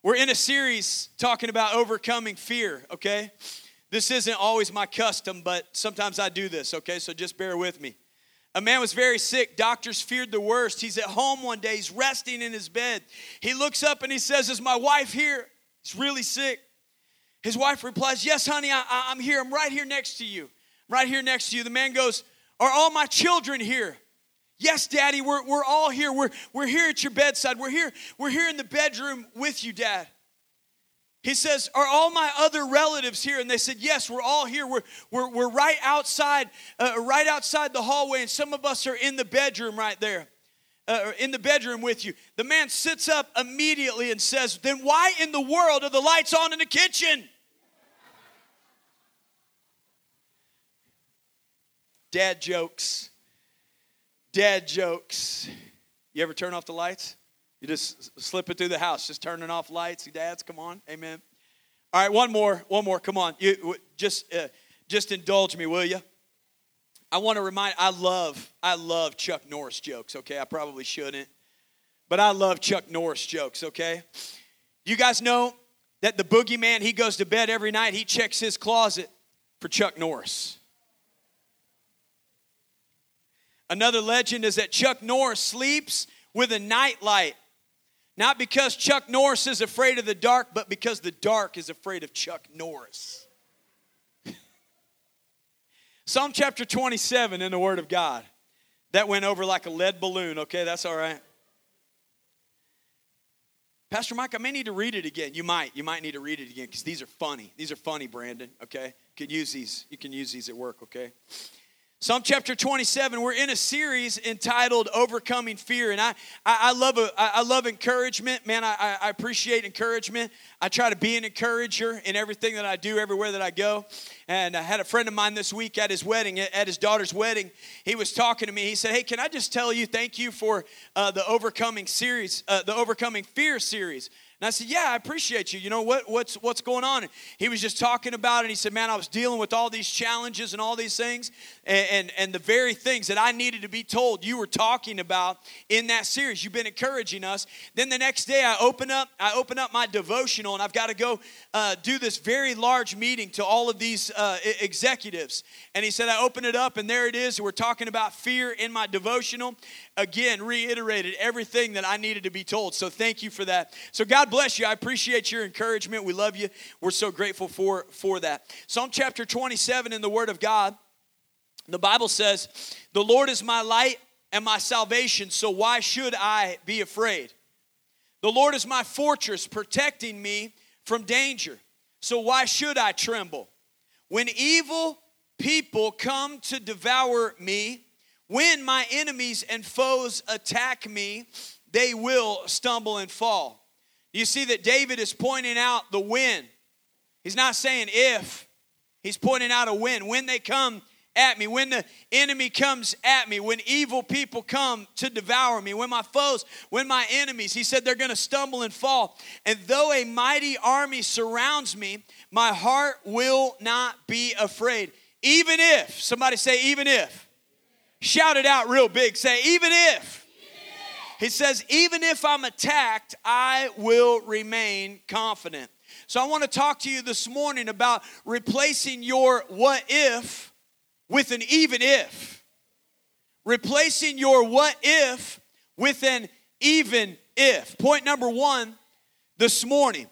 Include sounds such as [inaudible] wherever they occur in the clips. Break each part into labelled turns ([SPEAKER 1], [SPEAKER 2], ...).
[SPEAKER 1] We're in a series talking about overcoming fear, okay? This isn't always my custom, but sometimes I do this, okay? So just bear with me. A man was very sick. Doctors feared the worst. He's at home one day. He's resting in his bed. He looks up and he says, Is my wife here? He's really sick. His wife replies, Yes, honey, I, am here. I'm right here next to you. I'm right here next to you. The man goes, Are all my children here? Yes, Daddy, we're, we're all here. We're, we're here at your bedside. We're here, we're here in the bedroom with you, Dad. He says, Are all my other relatives here? And they said, Yes, we're all here. We're, we're, we're right outside, uh, right outside the hallway, and some of us are in the bedroom right there. Uh, in the bedroom with you. The man sits up immediately and says, Then why in the world are the lights on in the kitchen? Dad jokes. Dad jokes. You ever turn off the lights? You just slip it through the house, just turning off lights. You dads, come on, amen. All right, one more, one more. Come on, you just uh, just indulge me, will you? I want to remind. I love, I love Chuck Norris jokes. Okay, I probably shouldn't, but I love Chuck Norris jokes. Okay, you guys know that the boogeyman he goes to bed every night. He checks his closet for Chuck Norris. Another legend is that Chuck Norris sleeps with a nightlight not because Chuck Norris is afraid of the dark, but because the dark is afraid of Chuck Norris. [laughs] Psalm chapter 27 in the Word of God. That went over like a lead balloon, okay? That's all right. Pastor Mike, I may need to read it again. You might. You might need to read it again because these are funny. These are funny, Brandon, okay? You can use these. You can use these at work, okay? Psalm chapter 27, we're in a series entitled Overcoming Fear. And I, I, I love, a, I love encouragement. Man, I, I appreciate encouragement. I try to be an encourager in everything that I do, everywhere that I go. And I had a friend of mine this week at his wedding, at his daughter's wedding. He was talking to me. He said, Hey, can I just tell you, thank you for uh, the Overcoming series, uh, the Overcoming Fear series. And I said, Yeah, I appreciate you. You know what, what's what's going on? And he was just talking about it. He said, Man, I was dealing with all these challenges and all these things, and, and, and the very things that I needed to be told you were talking about in that series. You've been encouraging us. Then the next day I open up, I open up my devotional, and I've got to go uh, do this very large meeting to all of these uh, executives. And he said, I open it up, and there it is. We're talking about fear in my devotional. Again, reiterated everything that I needed to be told. So thank you for that. So God bless you. I appreciate your encouragement. We love you. We're so grateful for, for that. Psalm chapter 27 in the Word of God, the Bible says, The Lord is my light and my salvation, so why should I be afraid? The Lord is my fortress, protecting me from danger, so why should I tremble? When evil people come to devour me, when my enemies and foes attack me, they will stumble and fall. You see that David is pointing out the when. He's not saying if, he's pointing out a when. When they come at me, when the enemy comes at me, when evil people come to devour me, when my foes, when my enemies, he said they're going to stumble and fall. And though a mighty army surrounds me, my heart will not be afraid. Even if, somebody say, even if. Shout it out real big. Say, even if. He says, even if I'm attacked, I will remain confident. So I want to talk to you this morning about replacing your what if with an even if. Replacing your what if with an even if. Point number one this morning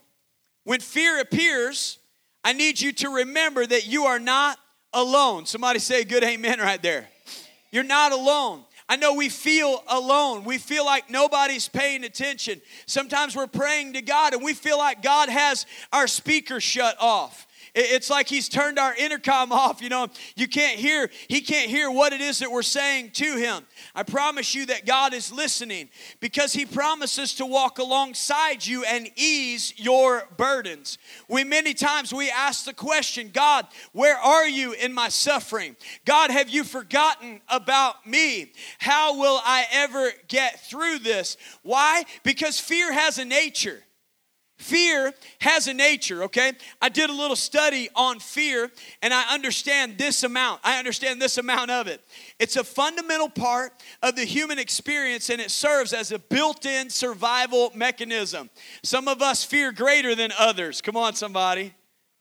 [SPEAKER 1] when fear appears, I need you to remember that you are not alone. Somebody say good amen right there. You're not alone. I know we feel alone. We feel like nobody's paying attention. Sometimes we're praying to God and we feel like God has our speaker shut off. It's like he's turned our intercom [laughs] off, you know. You can't hear, he can't hear what it is that we're saying to him. I promise you that God is listening because he promises to walk alongside you and ease your burdens. We many times we ask the question, God, where are you in my suffering? God, have you forgotten about me? How will I ever get through this? Why? Because fear has a nature. Fear has a nature, okay? I did a little study on fear and I understand this amount. I understand this amount of it. It's a fundamental part of the human experience and it serves as a built in survival mechanism. Some of us fear greater than others. Come on, somebody.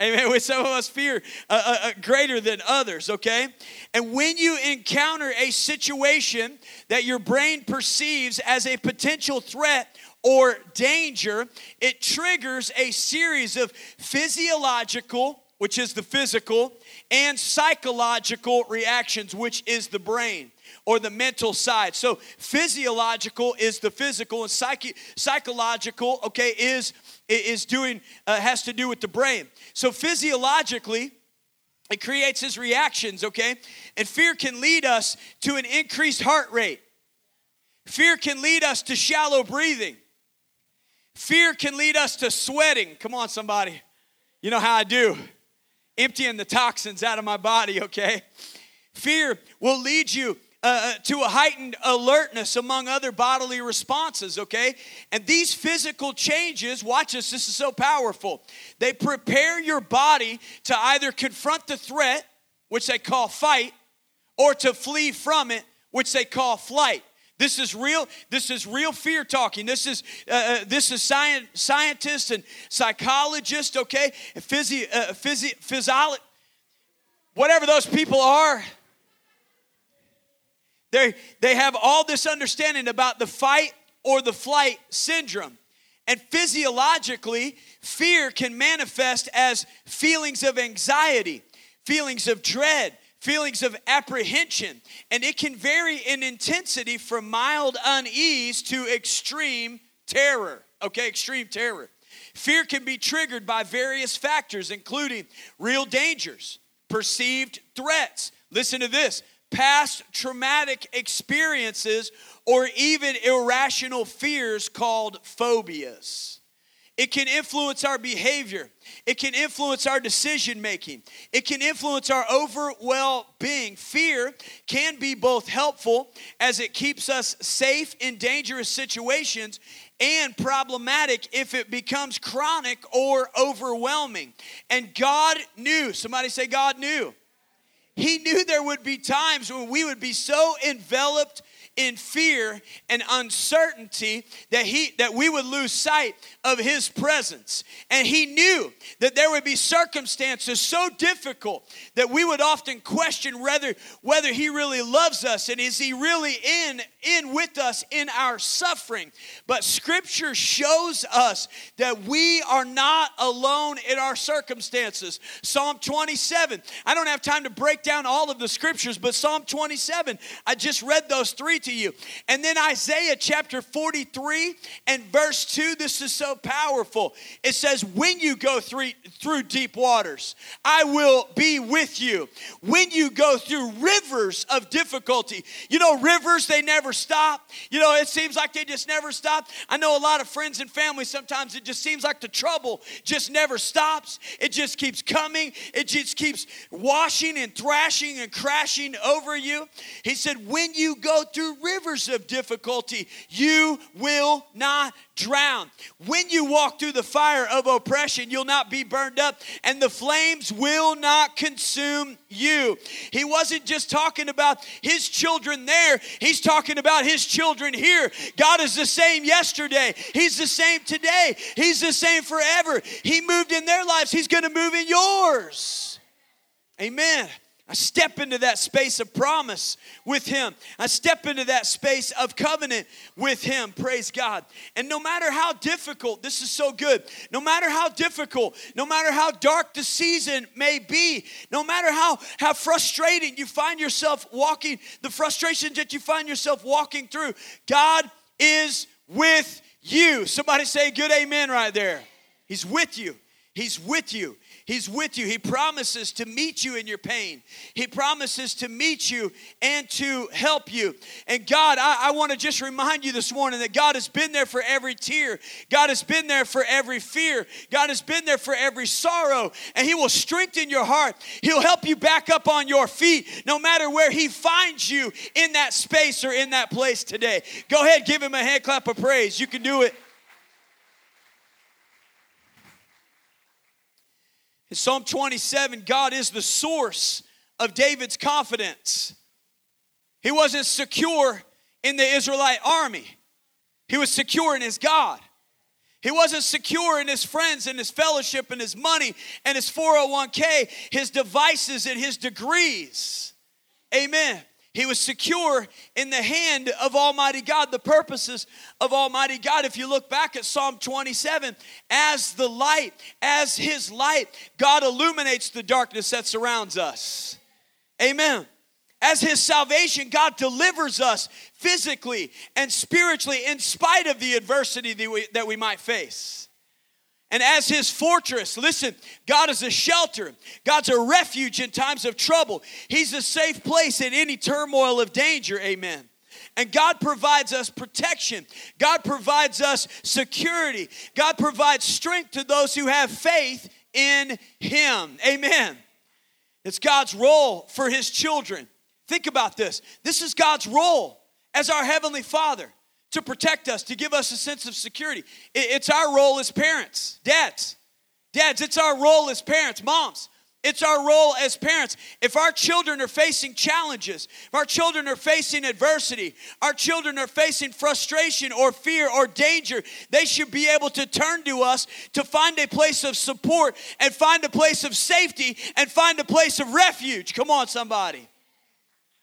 [SPEAKER 1] Amen. With some of us fear uh, uh, uh, greater than others, okay? And when you encounter a situation that your brain perceives as a potential threat or danger, it triggers a series of physiological, which is the physical, and psychological reactions, which is the brain or the mental side. So physiological is the physical, and psyche, psychological, okay, is is doing uh, has to do with the brain. So physiologically, it creates his reactions, okay? And fear can lead us to an increased heart rate. Fear can lead us to shallow breathing. Fear can lead us to sweating. Come on, somebody. You know how I do. Emptying the toxins out of my body, okay? Fear will lead you uh, uh, to a heightened alertness among other bodily responses, okay? And these physical changes, watch this, this is so powerful. They prepare your body to either confront the threat, which they call fight, or to flee from it, which they call flight. This is real. This is real fear talking. This is uh, uh, this is science, scientists and psychologists. Okay, physi, uh, physi, physiolo- whatever those people are. They they have all this understanding about the fight or the flight syndrome, and physiologically, fear can manifest as feelings of anxiety, feelings of dread, feelings of apprehension, and it can vary in intensity from mild unease to extreme terror. Okay, extreme terror. Fear can be triggered by various factors, including real dangers, perceived threats. Listen to this past traumatic experiences, or even irrational fears called phobias. It can influence our behavior. It can influence our decision making. It can influence our overall being. Fear can be both helpful as it keeps us safe in dangerous situations and problematic if it becomes chronic or overwhelming. And God knew, somebody say, God knew. He knew there would be times when we would be so enveloped in fear and uncertainty that he that we would lose sight of his presence. And he knew that there would be circumstances so difficult that we would often question whether whether he really loves us and is he really in in with us in our suffering. But scripture shows us that we are not alone in our circumstances. Psalm 27 i don't have time to break down all of the scriptures but psalm 27 i just read those three to you. And then Isaiah chapter 43 and verse 2, this is so powerful. It says, When you go through, through deep waters, I will be with you. When you go through rivers of difficulty, you know, rivers, they never stop. You know, it seems like they just never stop. I know a lot of friends and family, sometimes it just seems like the trouble just never stops. It just keeps coming, it just keeps washing and thrashing and crashing over you. He said, When you go through rivers of difficulty, you will not drown. When you walk through the fire of oppression, you'll not be burned up, and the flames will not consume you. He wasn't just talking about his children there, he's talking about his children here. God is the same yesterday, he's the same today, he's the same forever. He moved in their lives, he's to move in yours. Amen. I step into that space of promise with Him. I step into that space of covenant with Him. Praise God. And no matter how difficult, this is so good, no matter how difficult, no matter how dark the season may be, no matter how, how frustrating you find yourself walking, the frustrations that you find yourself walking through, God is with you. Somebody say good amen right there. He's with you. He's with you. He's with you. He promises to meet you in your pain. He promises to meet you and to help you. And God, I, I want to just remind you this morning that God has been there for every tear. God has been there for every fear. God has been there for every sorrow. And He will strengthen your heart. He'll help you back up on your feet no matter where He finds you in that space or in that place today. Go ahead, give Him a hand clap of praise. You can do it. In Psalm 27, God is the source of David's confidence. He wasn't secure in the Israelite army, he was secure in his God. He wasn't secure in his friends and his fellowship and his money and his 401k, his devices and his degrees. Amen. He was secure in the hand of Almighty God, the purposes of Almighty God. If you look back at Psalm 27, as the light, as His light, God illuminates the darkness that surrounds us. Amen. As His salvation, God delivers us physically and spiritually in spite of the adversity that we, that we might face. And as his fortress, listen, God is a shelter. God's a refuge in times of trouble. He's a safe place in any turmoil of danger. Amen. And God provides us protection. God provides us security. God provides strength to those who have faith in Him. Amen. It's God's role for His children. Think about this. This is God's role as our Heavenly Father to protect us, to give us a sense of security. It's our role as parents, dads. Dads, it's our role as parents, moms. It's our role as parents. If our children are facing challenges, if our children are facing adversity, our children are facing frustration or fear or danger, they should be able to turn to us to find a place of support and find a place of safety and find a place of refuge. Come on, somebody.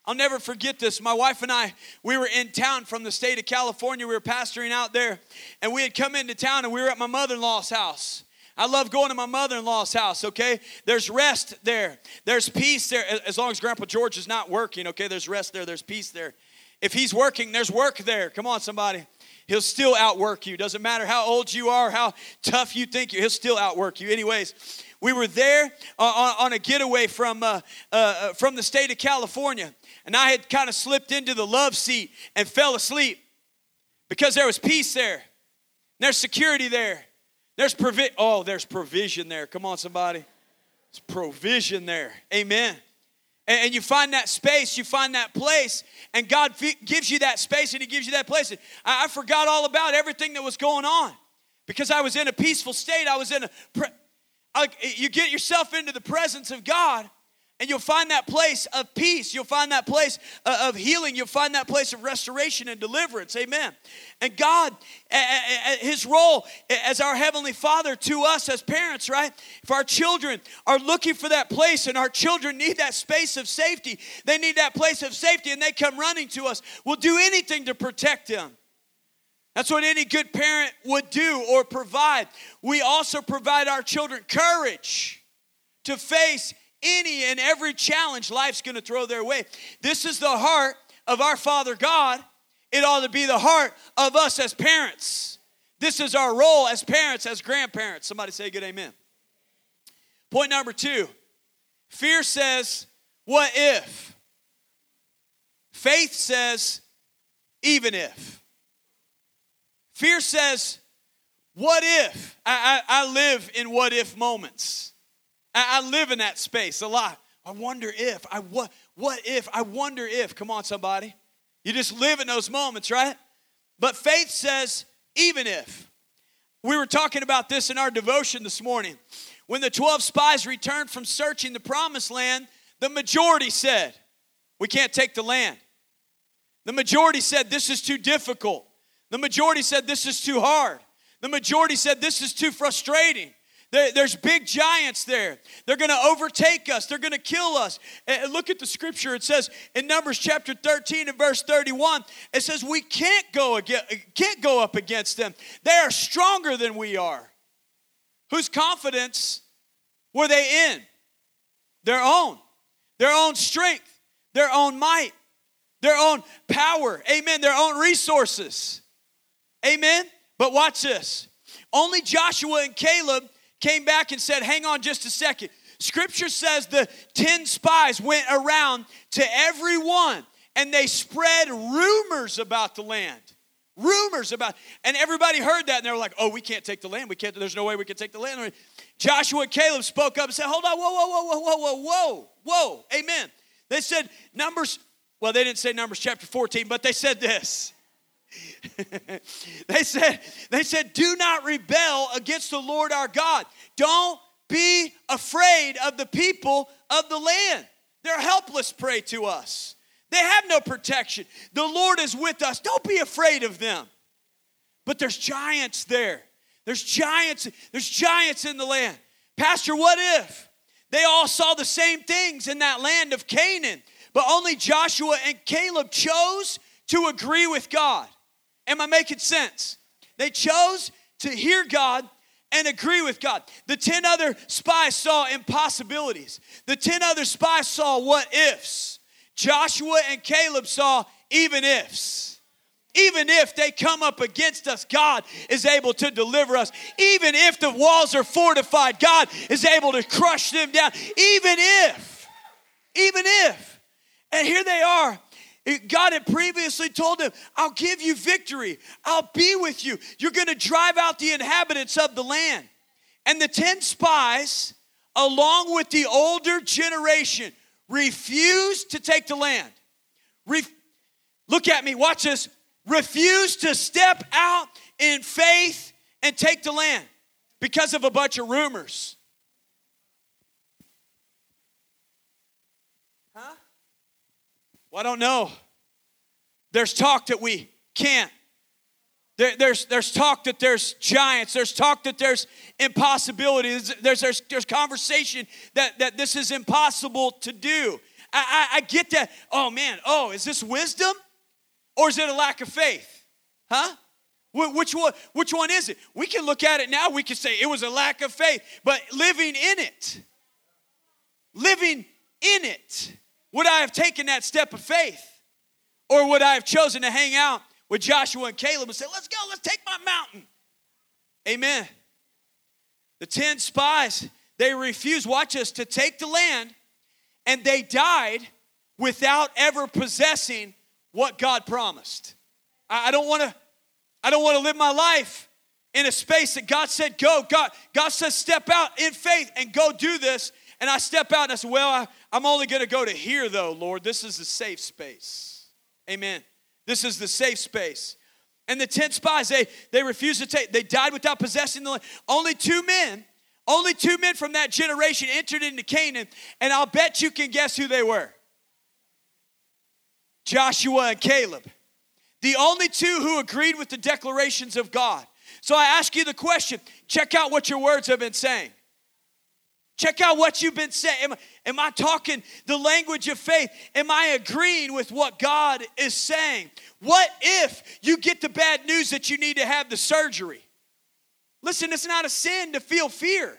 [SPEAKER 1] I'll never forget this. My wife and I, we were in town from the state of California. We were pastoring out there, and we had come into town and we were at my mother in law's house. I love going to my mother in law's house, okay? There's rest there, there's peace there. As long as Grandpa George is not working, okay? There's rest there, there's peace there. If he's working, there's work there. Come on, somebody. He'll still outwork you. Doesn't matter how old you are, how tough you think you, he'll still outwork you. Anyways, we were there on, on a getaway from, uh, uh, uh, from the state of California and I had kind of slipped into the love seat and fell asleep because there was peace there. There's security there. There's provision. Oh, there's provision there. Come on, somebody. There's provision there. Amen. And, and you find that space, you find that place, and God f- gives you that space and He gives you that place. I, I, forgot all about everything that was going on because I was in a peaceful state. I was in a. Pre- I, you get yourself into the presence of God and you'll find that place of peace. You'll find that place uh, of healing. You'll find that place of restoration and deliverance. Amen. And God, His role as our Heavenly Father to us as parents, right? If our children are looking for that place and our children need that space of safety, they need that place of safety and they come running to us, we'll do anything to protect them. That's what any good parent would do or provide. We also provide our children courage to face any and every challenge life's going to throw their way. This is the heart of our Father God. It ought to be the heart of us as parents. This is our role as parents, as grandparents. Somebody say good amen. Point number two fear says, What if? Faith says, Even if. Fear says, What if? I, I, I live in what if moments. I, I live in that space a lot. I wonder if, I what, what if, I wonder if. Come on, somebody. You just live in those moments, right? But faith says, even if. We were talking about this in our devotion this morning. When the 12 spies returned from searching the promised land, the majority said, We can't take the land. The majority said, This is too difficult. The majority said, This is too hard. The majority said, This is too frustrating. There's big giants there. They're going to overtake us. They're going to kill us. And look at the scripture. It says in Numbers chapter 13 and verse 31, it says we can't go against, can't go up against them. They are stronger than we are. Whose confidence were they in? Their own. Their own strength, their own might, their own power. Amen. Their own resources. Amen. But watch this. Only Joshua and Caleb came back and said, Hang on just a second. Scripture says the 10 spies went around to everyone and they spread rumors about the land. Rumors about, and everybody heard that and they were like, oh, we can't take the land. We can't, there's no way we can take the land. Joshua and Caleb spoke up and said, hold on, whoa, whoa, whoa, whoa, whoa, whoa, whoa, amen. They said, Numbers, well, they didn't say Numbers chapter 14, but they said this. [laughs] they said, they said, do not rebel against the Lord our God. Don't be afraid of the people of the land. They're helpless prey to us. They have no protection. The Lord is with us. Don't be afraid of them. But there's giants there. There's giants, there's giants in the land. Pastor, what if they all saw the same things in that land of Canaan, but only Joshua and Caleb chose to agree with God? Am I making sense? They chose to hear God and agree with God. The 10 other spies saw impossibilities. The 10 other spies saw what ifs. Joshua and Caleb saw even ifs. Even if they come up against us, God is able to deliver us. Even if the walls are fortified, God is able to crush them down. Even if, even if. And here they are. God had previously told them, I'll give you victory. I'll be with you. You're going to drive out the inhabitants of the land. And the 10 spies, along with the older generation, refused to take the land. Re- Look at me, watch this refused to step out in faith and take the land because of a bunch of rumors. Well, I don't know. There's talk that we can't. There, there's, there's talk that there's giants. There's talk that there's impossibilities. There's, there's, there's conversation that, that this is impossible to do. I, I, I get that. Oh, man. Oh, is this wisdom? Or is it a lack of faith? Huh? Which one, which one is it? We can look at it now, we can say it was a lack of faith, but living in it, living in it, would I have taken that step of faith? Or would I have chosen to hang out with Joshua and Caleb and say, let's go, let's take my mountain? Amen. The 10 spies, they refused, watch us, to take the land, and they died without ever possessing what God promised. I, don't want to I don't want to live my life in a space that God said go. God, God says step out in faith and go do this. And I step out and I say, well, I, I'm only going to go to here though, Lord. This is the safe space. Amen. This is the safe space. And the 10 spies, they, they refused to take, they died without possessing the land. Only two men, only two men from that generation entered into Canaan, and I'll bet you can guess who they were. Joshua and Caleb. The only two who agreed with the declarations of God. So I ask you the question check out what your words have been saying. Check out what you've been saying. Am, am, I talking the language of faith? Am I agreeing with what God is saying? What if you get the bad news that you need to have the surgery? Listen, it's not a sin to feel fear,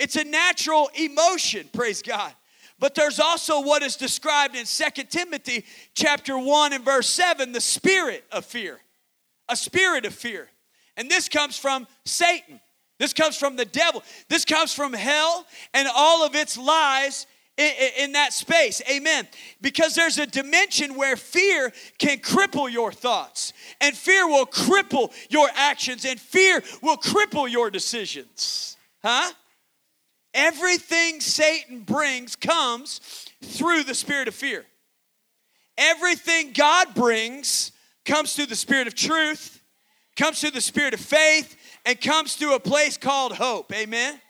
[SPEAKER 1] it's a natural emotion, praise God. But there's also what is described in Second Timothy chapter 1 and verse 7, the spirit of fear. A spirit of fear. And this comes from Satan. This comes from the devil. This comes from hell and all of its lies in, in, that space. Amen. Because there's a dimension where fear can cripple your thoughts, and fear will cripple your actions, and fear will cripple your decisions. Huh? Everything Satan brings comes through the spirit of fear. Everything God brings comes through the spirit of truth, comes through the spirit of faith, and comes through a place called hope. Amen?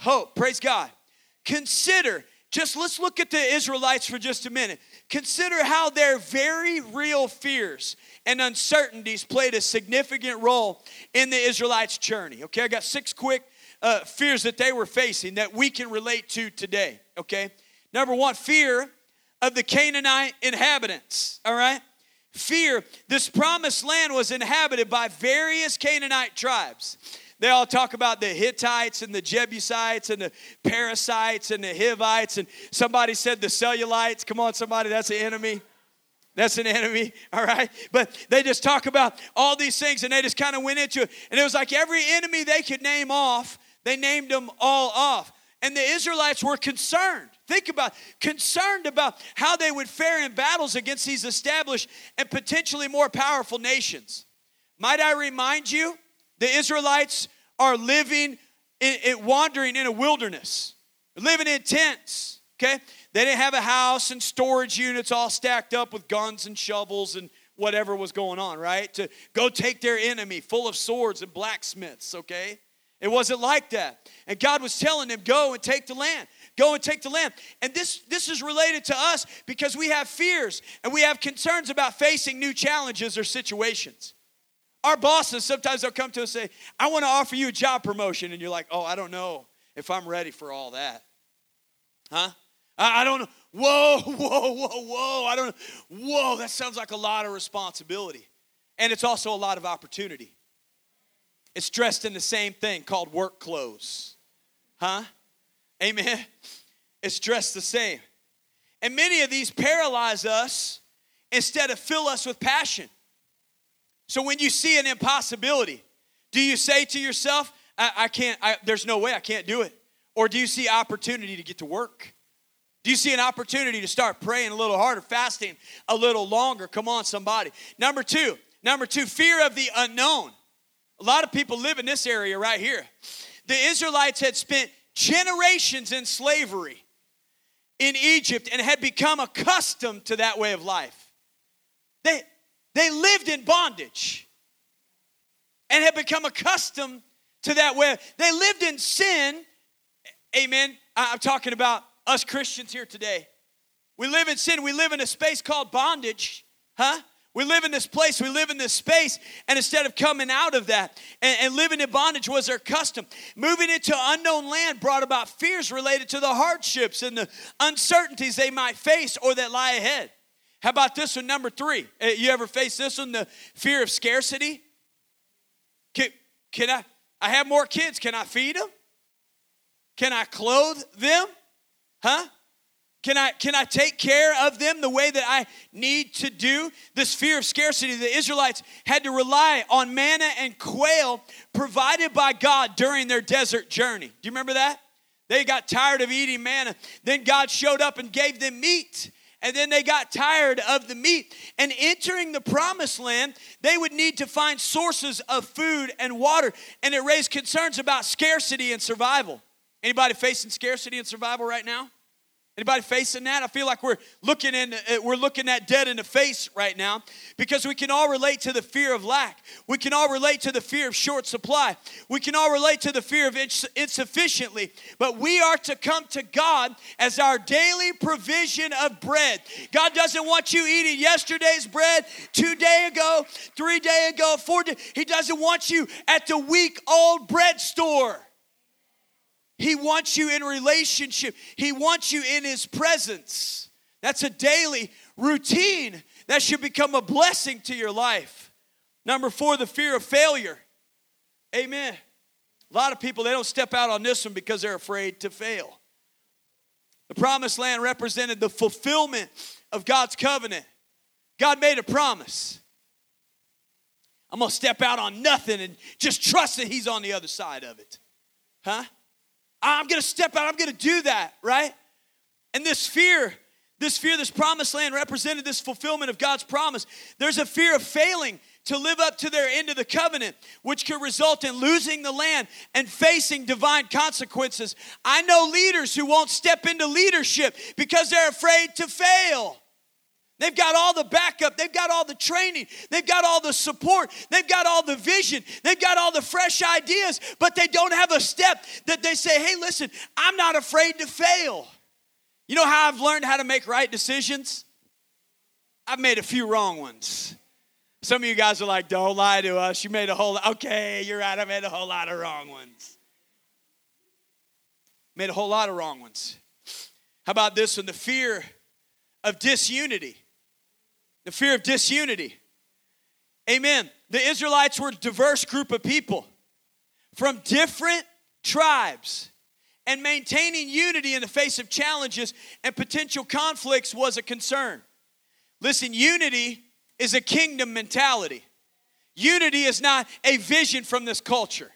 [SPEAKER 1] Hope. Praise God. Consider, just let's look at the Israelites for just a minute. Consider how their very real fears and uncertainties played a significant role in the Israelites' journey. Okay, I got six quick uh, fears that they were facing that we can relate to today, okay? Number one, fear of the Canaanite inhabitants, all right? Fear, this promised land was inhabited by various Canaanite tribes. They all talk about the Hittites and the Jebusites and the Parasites and the Hivites, and somebody said the Cellulites. Come on, somebody, that's an enemy. That's an enemy, [laughs] all right? But they just talk about all these things and they just kind of went into it. And it was like every enemy they could name off, they named them all off. And the Israelites were concerned. Think about concerned about how they would fare in battles against these established and potentially more powerful nations. Might I remind you, the Israelites are living in, in wandering in a wilderness, living in tents. Okay, they didn't have a house and storage units all stacked up with guns and shovels and whatever was going on. Right to go take their enemy, full of swords and blacksmiths. Okay, It wasn't like that. And God was telling them, go and take the land. Go and take the land. And this, this is related to us because we have fears and we have concerns about facing new challenges or situations. Our bosses, sometimes they'll come to us and say, I want to offer you a job promotion. And you're like, oh, I don't know if I'm ready for all that. Huh? I, I don't know. Whoa, [laughs] whoa, whoa, whoa. I don't know. Whoa, that sounds like a lot of responsibility. And it's also a lot of opportunity. It's dressed in the same thing called work clothes. Huh? Amen. It's dressed the same. And many of these paralyze us instead of fill us with passion. So when you see an impossibility, do you say to yourself, I, I can't, I, there's no way I can't do it? Or do you see opportunity to get to work? Do you see an opportunity to start praying a little harder, fasting a little longer? Come on, somebody. Number two, number two, fear of the unknown. A lot of people live in this area right here. The Israelites had spent generations in slavery in Egypt and had become accustomed to that way of life. They, they lived in bondage and had become accustomed to that way. They lived in sin. Amen. I'm talking about us Christians here today. We live in sin. We live in a space called bondage, huh? We live in this place, we live in this space, and instead of coming out of that and, and, living in bondage was their custom, moving into unknown land brought about fears related to the hardships and the uncertainties they might face or that lie ahead. How about this one, number three? Uh, you ever face this one, the fear of scarcity? Can, can I, I have more kids, can I feed them? Can I clothe them? Huh? Can I, can I take care of them the way that I need to do? This fear of scarcity, the Israelites had to rely on manna and quail provided by God during their desert journey. Do you remember that? They got tired of eating manna. Then God showed up and gave them meat. And then they got tired of the meat. And entering the promised land, they would need to find sources of food and water. And it raised concerns about scarcity and survival. Anybody facing scarcity and survival right now? Anybody facing that? I feel like we're looking in, uh, we're looking at dead in the face right now because we can all relate to the fear of lack. We can all relate to the fear of short supply. We can all relate to the fear of ins- insufficiently. But we are to come to God as our daily provision of bread. God doesn't want you eating yesterday's bread, two day ago, three day ago, four day. He doesn't want you at the week old bread store. He wants you in relationship, He wants you in His presence. That's a daily routine that should become a blessing to your life. Number four, the fear of failure. Amen. A lot of people, they don't step out on this one because they're afraid to fail. The promised land represented the fulfillment of God's covenant. God made a promise. I'm going to step out on nothing and just trust that He's on the other side of it. Huh? Ah, I'm going to step out, I'm to do that, right? And this fear, this fear, this promised land represented this fulfillment of God's promise. There's a fear of failing to live up to their end of the covenant, which could result in losing the land and facing divine consequences. I know leaders who won't step into leadership because they're afraid to fail. They've got all the backup, they've got all the training, they've got all the support, they've got all the vision, they've got all the fresh ideas, but they don't have a step that they say, hey, listen, I'm not afraid to fail. You know how I've learned how to make right decisions? I've made a few wrong ones. Some of you guys are like, don't lie to us. You made a whole lot. Okay, you're right. I made a whole lot of wrong ones. Made a whole lot of wrong ones. How about this one? The fear of disunity the fear of disunity. Amen. The Israelites were a diverse group of people from different tribes. And maintaining unity in the face of challenges and potential conflicts was a concern. Listen, unity is a kingdom mentality. Unity is not a vision from this culture.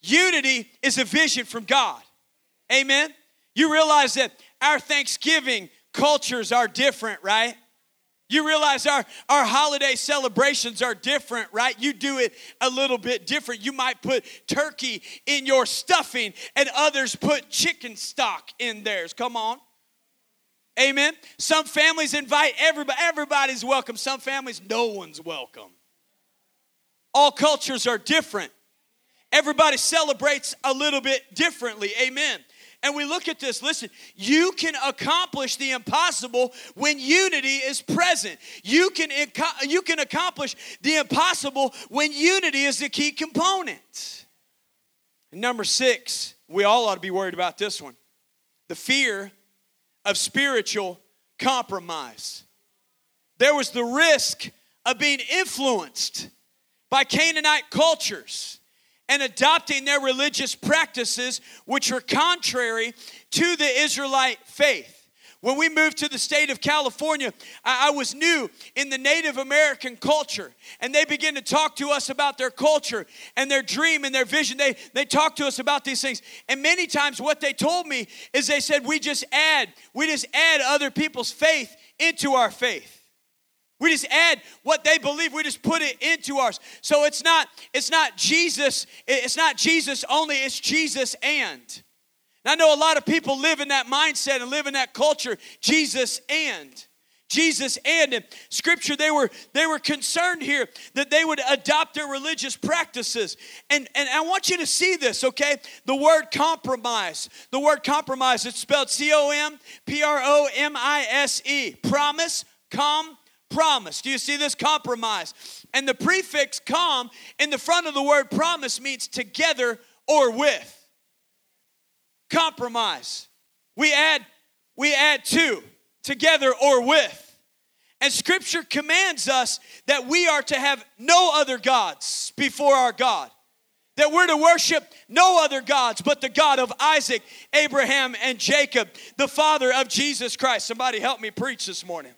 [SPEAKER 1] Unity is a vision from God. Amen. You realize that our Thanksgiving cultures are different, right? You realize our, our holiday celebrations are different, right? You do it a little bit different. You might put turkey in your stuffing, and others put chicken stock in theirs. Come on. Amen. Some families invite everybody, everybody's welcome. Some families, no one's welcome. All cultures are different. everybody celebrates a little bit differently. Amen. And we look at this, listen, you can accomplish the impossible when unity is present. You can, you can accomplish the impossible when unity is the key component. Number six, we all ought to be worried about this one the fear of spiritual compromise. There was the risk of being influenced by Canaanite cultures and adopting their religious practices, which were contrary to the Israelite faith. When we moved to the state of California, I, was new in the Native American culture, and they began to talk to us about their culture and their dream and their vision. They, they talked to us about these things. And many times, what they told me is they said, We just add, we just add other people's faith into our faith. We just add what they believe. We just put it into ours. So it's not it's not Jesus. It's not Jesus only. It's Jesus and. and I know a lot of people live in that mindset and live in that culture. Jesus and. Jesus and in scripture they were they were concerned here that they would adopt their religious practices and and I want you to see this okay the word compromise the word compromise it's spelled C O M P R O M I S E promise com promise. Do you see this? Compromise. And the prefix com in the front of the word promise means together or with. Compromise. We add we add to together or with. And scripture commands us that we are to have no other gods before our God. That we're to worship no other gods but the God of Isaac, Abraham, and Jacob, the Father of Jesus Christ. Somebody help me preach this morning.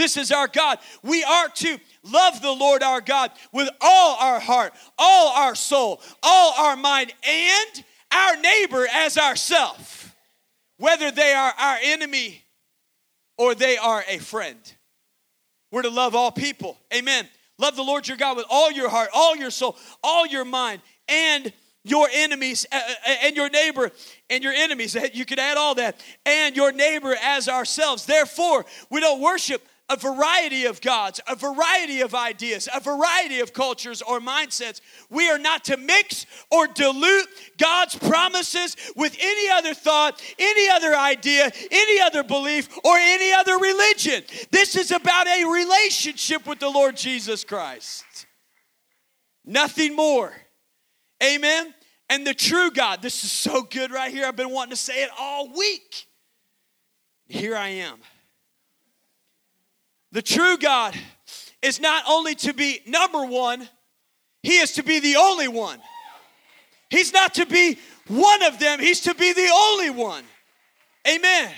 [SPEAKER 1] This is our God. We are to love the Lord our God with all our heart, all our soul, all our mind, and our neighbor as ourself, whether they are our enemy or they are a friend. We're to love all people. Amen. Love the Lord your God with all your heart, all your soul, all your mind, and your enemies uh, uh and your neighbor and your enemies. [laughs] You could add all that. And your neighbor as ourselves. Therefore, we don't worship a variety of gods, a variety of ideas, a variety of cultures or mindsets. We are not to mix or dilute God's promises with any other thought, any other idea, any other belief, or any other religion. This is about a relationship with the Lord Jesus Christ. Nothing more. Amen. And the true God, this is so good right here. I've been wanting to say it all week. Here I am. The true God is not only to be number one, He is to be the only one. He's not to be one of them, He's to be the only one. Amen.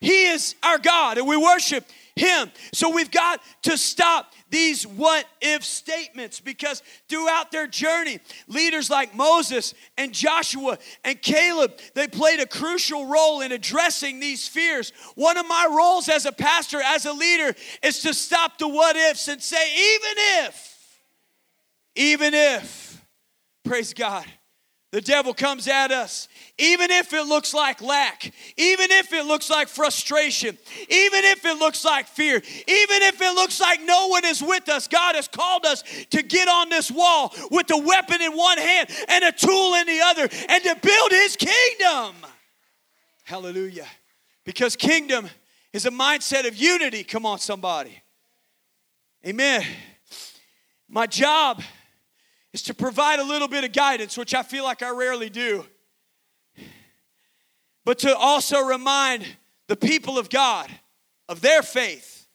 [SPEAKER 1] He is our God and we worship Him. So we've got to stop these what if statements because throughout their journey, leaders like Moses and Joshua and Caleb, they played a crucial role in addressing these fears. One of my roles as a pastor, as a leader, is to stop the what ifs and say, even if, even if, praise God the devil comes at us, even if it looks like lack, even if it looks like frustration, even if it looks like fear, even if it looks like no one is with us. God has called us to get on this wall with a weapon in one hand and a tool in the other and to build his kingdom. Hallelujah. Because kingdom is a mindset of unity. Come on, somebody. Amen. My job is to provide a little bit of guidance, which I feel like I rarely do, but to also remind the people of God of their faith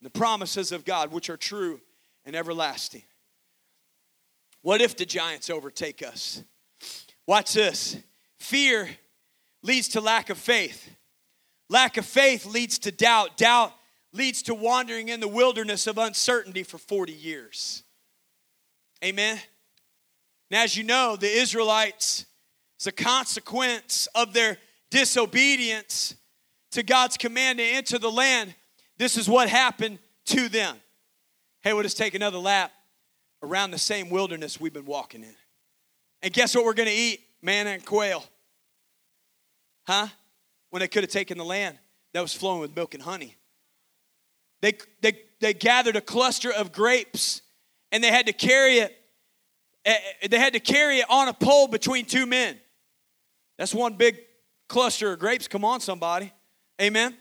[SPEAKER 1] and the promises of God, which are true and everlasting. What if the giants overtake us? Watch this. Fear leads to lack of faith. Lack of faith leads to doubt. Doubt leads to wandering in the wilderness of uncertainty for 40 years. Amen. And as you know, the Israelites, as a consequence of their disobedience to God's command to enter the land, this is what happened to them. Hey, we'll just take another lap around the same wilderness we've been walking in. And guess what we're going to eat? Manna and quail. Huh? When they could have taken the land that was flowing with milk and honey. They, they, they gathered a cluster of grapes and they had to carry it Eh, eh, they had to carry it on a pole between two men. That's one big cluster of grapes. Come on, somebody. Amen.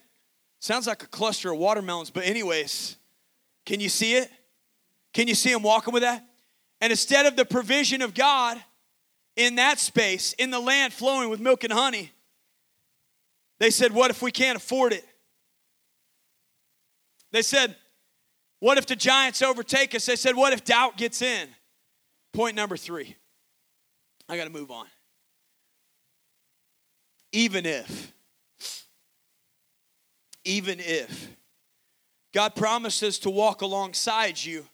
[SPEAKER 1] Sounds like a cluster of watermelons, but, anyways, can you see it? Can you see them walking with that? And instead of the provision of God in that space, in the land flowing with milk and honey, they said, What if we can't afford it? They said, What if the giants overtake us? They said, What if doubt gets in? Point number three. I got to move on. Even if, even if God promises to walk alongside you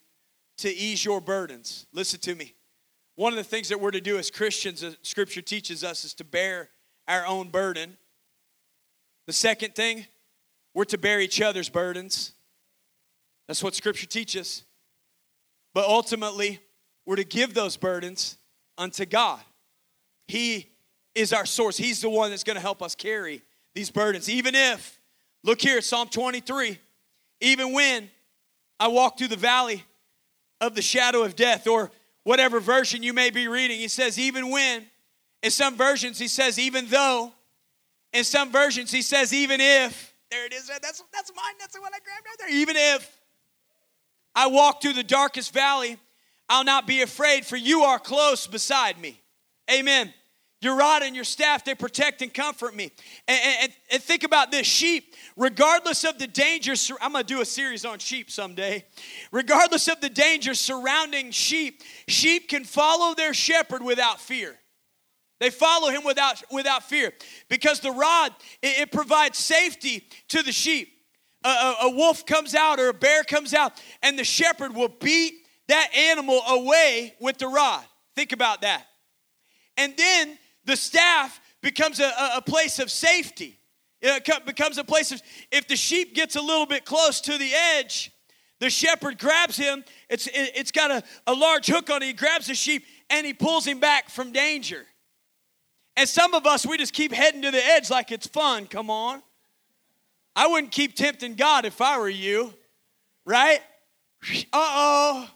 [SPEAKER 1] to ease your burdens, listen to me. One of the things that we're to do as Christians, as Scripture teaches us, is to bear our own burden. The second thing, we're to bear each other's burdens. That's what Scripture teaches. But ultimately, we're to give those burdens unto God. He is our source, He's the one that's going to help us carry these burdens. Even if, look here, Psalm 23, even when I walk through the valley of the shadow of death, or whatever version you may be reading, he says, even when. In some versions, he says, even though. In some versions, he says, even if. There it is. That's, that's mine. That's the one I grabbed right there. Even if I walk through the darkest valley, I'll not be afraid, for you are close beside me. Amen. Your rod and your staff, they protect and comfort me. And, and, and, think about this sheep, regardless of the dangers, I'm gonna do a series on sheep someday. Regardless of the dangers surrounding sheep, sheep can follow their shepherd without fear. They follow him without, without fear because the rod, it, it provides safety to the sheep. A, a, a wolf comes out or a bear comes out, and the shepherd will beat that animal away with the rod. Think about that. And then the staff becomes a, a place of safety. It becomes a place of, if the sheep gets a little bit close to the edge, the shepherd grabs him. It's, it, has got a, a large hook on it. He grabs the sheep and he pulls him back from danger. And some of us, we just keep heading to the edge like it's fun. Come on. I wouldn't keep tempting God if I were you, right? Uh oh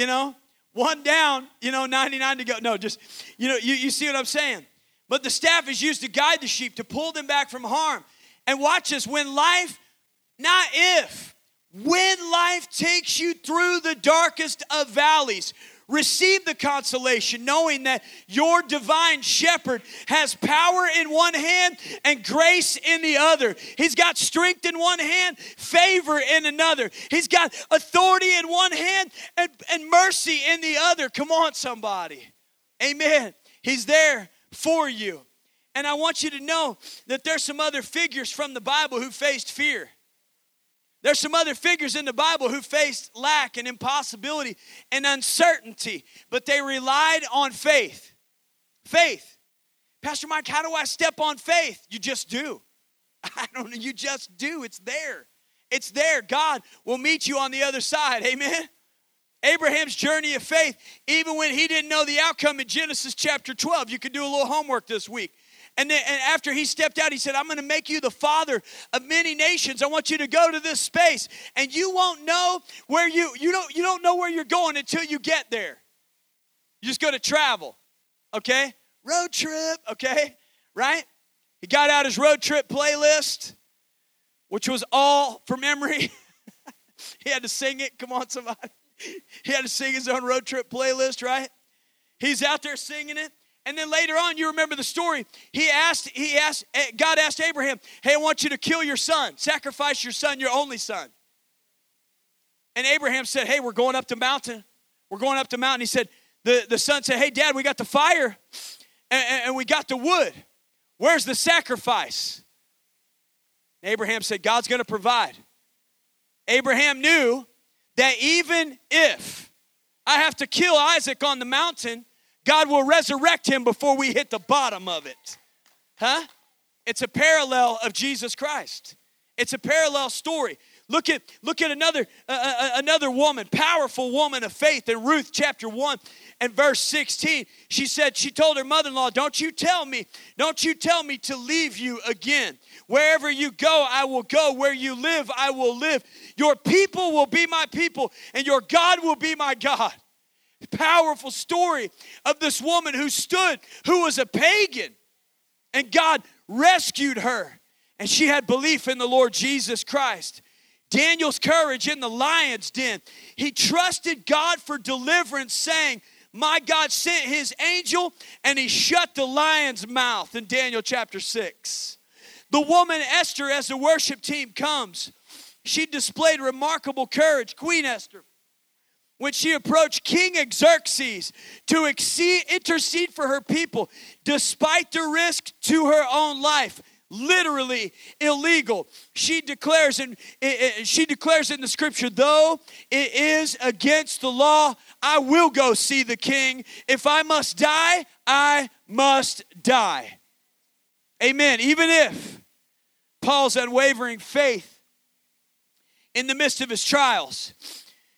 [SPEAKER 1] you know, one down, you know, 99 to go. No, just, you know, you, you see what I'm saying? But the staff is used to guide the sheep, to pull them back from harm. And watch this when life, not if, when life takes you through the darkest of valleys, Receive the consolation knowing that your divine shepherd has power in one hand and grace in the other. He's got strength in one hand, favor in another. He's got authority in one hand and, and mercy in the other. Come on, somebody. Amen. He's there for you. And I want you to know that there's some other figures from the Bible who faced fear. There's some other figures in the Bible who faced lack and impossibility and uncertainty, but they relied on faith. Faith. Pastor Mike, how do I step on faith? You just do. [laughs] I don't know, you just do. It's there. It's there. God will meet you on the other side. Amen. Abraham's journey of faith, even when he didn't know the outcome in Genesis chapter 12. You could do a little homework this week. And, then, and after he stepped out, he said, I'm going to make you the father of many nations. I want you to go to this space. And you won't know where you, you don't, you don't know where you're going until you get there. You just go to travel, okay? Road trip, okay? Right? He got out his road trip playlist, which was all from memory. [laughs] he had to sing it. Come on, somebody. He had to sing his own road trip playlist, right? He's out there singing it. And then later on, you remember the story. He asked, he asked, eh, God asked Abraham, Hey, I want you to kill your son, sacrifice your son, your only son. And Abraham said, Hey, we're going up the mountain. We're going up the mountain. He said, The, the son said, Hey, dad, we got the fire and, and we got the wood. Where's the sacrifice? Abraham said, God's going to provide. Abraham knew that even if I have to kill Isaac on the mountain, God will resurrect him before we hit the bottom of it. Huh? It's a parallel of Jesus Christ. It's a parallel story. Look at look at another uh, uh, uh, another woman, powerful woman of faith in Ruth chapter 1 and verse 16. She said she told her mother-in-law, "Don't you tell me, don't you tell me to leave you again. Wherever you go, I will go. Where you live, I will live. Your people will be my people and your God will be my God." Powerful story of this woman who stood, who was a pagan, and God rescued her, and she had belief in the Lord Jesus Christ. Daniel's courage in the lion's den. He trusted God for deliverance, saying, My God sent his angel and he shut the lion's mouth in Daniel chapter 6. The woman Esther, as the worship team comes, she displayed remarkable courage, Queen Esther, when she approached King Xerxes to exceed, intercede for her people, despite the risk to her own life literally illegal. She declares and she declares in the scripture, though it is against the law, I will go see the king. If I must die, I must die. Amen. Even if Paul's unwavering faith in the midst of his trials,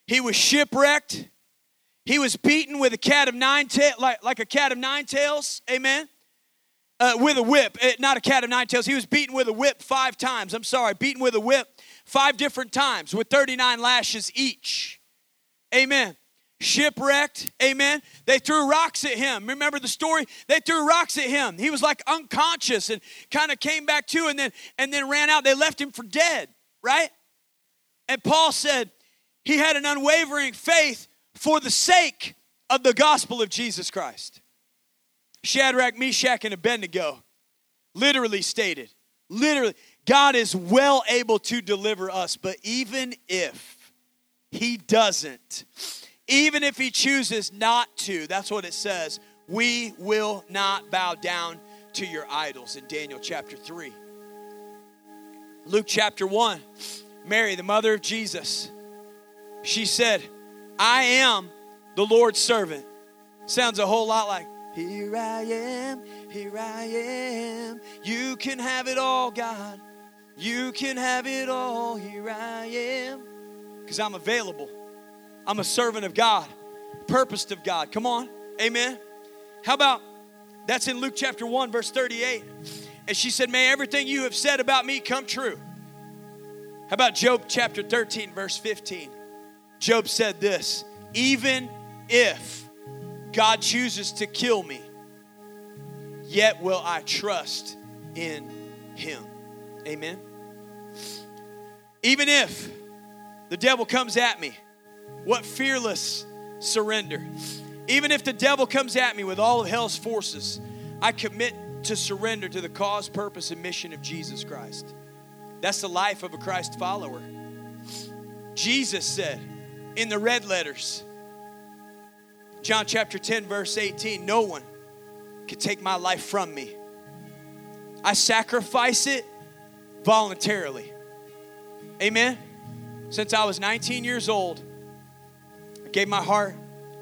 [SPEAKER 1] he was shipwrecked. He was beaten with a cat of nine tails, like, like a cat of nine tails. Amen uh, with a whip, eh, not a cat of nine tails. He was beaten with a whip five times. I'm sorry, beaten with a whip five different times with 39 lashes each. Amen. Shipwrecked, amen. They threw rocks at him. Remember the story? They threw rocks at him. He was like unconscious and kind of came back to and then and then ran out. They left him for dead, right? And Paul said he had an unwavering faith for the sake of the gospel of Jesus Christ. Shadrach, Meshach, and Abednego literally stated, literally, God is well able to deliver us, but even if He doesn't, even if He chooses not to, that's what it says, we will not bow down to your idols in Daniel chapter 3. Luke chapter 1, Mary, the mother of Jesus, she said, I am the Lord's servant. Sounds a whole lot like here I am, here I am. You can have it all, God. You can have it all. Here I am. Because I'm available. I'm a servant of God, purposed of God. Come on. Amen. How about that's in Luke chapter 1, verse 38. And she said, May everything you have said about me come true. How about Job chapter 13, verse 15? Job said this Even if God chooses to kill me, yet will I trust in him. Amen. Even if the devil comes at me, what fearless surrender. Even if the devil comes at me with all of hell's forces, I commit to surrender to the cause, purpose, and mission of Jesus Christ. That's the life of a Christ follower. Jesus said in the red letters, John chapter 10, verse 18 No one can take my life from me. I sacrifice it voluntarily. Amen. Since I was 19 years old, I gave my heart,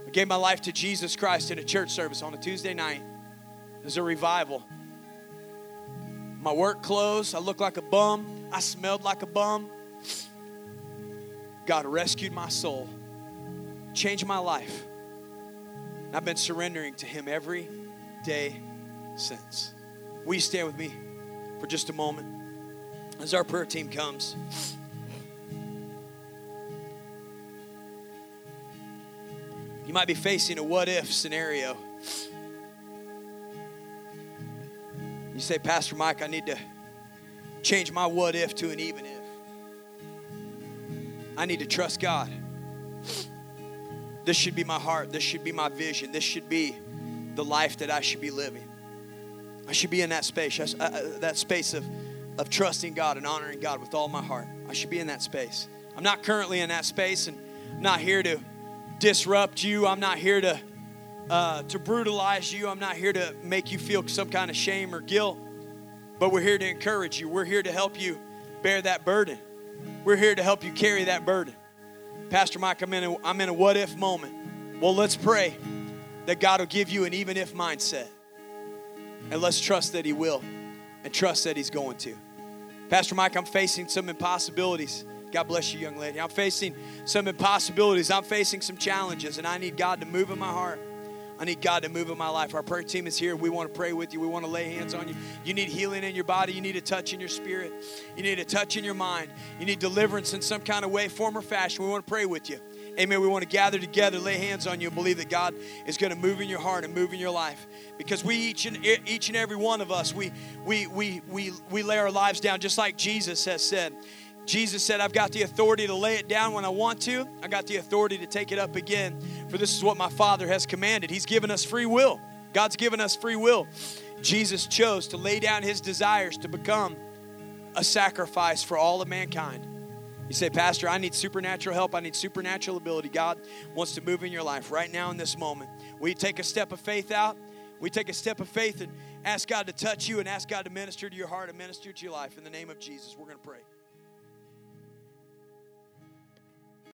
[SPEAKER 1] I gave my life to Jesus Christ in a church service on a Tuesday night. It was a revival. My work clothes, I looked like a bum. I smelled like a bum. God rescued my soul, changed my life. I've been surrendering to Him every day since. Will you stand with me for just a moment as our prayer team comes? You might be facing a what if scenario. You say, Pastor Mike, I need to change my what if to an even if. I need to trust God. This should be my heart. This should be my vision. This should be the life that I should be living. I should be in that space, uh, uh, that space of, of trusting God and honoring God with all my heart. I should be in that space. I'm not currently in that space, and I'm not here to disrupt you. I'm not here to uh, to brutalize you. I'm not here to make you feel some kind of shame or guilt. But we're here to encourage you. We're here to help you bear that burden. We're here to help you carry that burden. Pastor Mike, I'm in a, I'm in a what if moment. Well, let's pray that God will give you an even if mindset. And let's trust that He will and trust that He's going to. Pastor Mike, I'm facing some impossibilities. God bless you, young lady. I'm facing some impossibilities. I'm facing some challenges, and I need God to move in my heart. I need God to move in my life. Our prayer team is here. We want to pray with you. We want to lay hands on you. You need healing in your body. You need a touch in your spirit. You need a touch in your mind. You need deliverance in some kind of way, form, or fashion. We want to pray with you. Amen. We want to gather together, lay hands on you, and believe that God is going to move in your heart and move in your life. Because we each and each and every one of us, we we we we we lay our lives down just like Jesus has said. Jesus said, I've got the authority to lay it down when I want to. I got the authority to take it up again. For this is what my Father has commanded. He's given us free will. God's given us free will. Jesus chose to lay down his desires to become a sacrifice for all of mankind. You say, Pastor, I need supernatural help. I need supernatural ability. God wants to move in your life right now in this moment. We take a step of faith out. We take a step of faith and ask God to touch you and ask God to minister to your heart and minister to your life. In the name of Jesus, we're going to pray.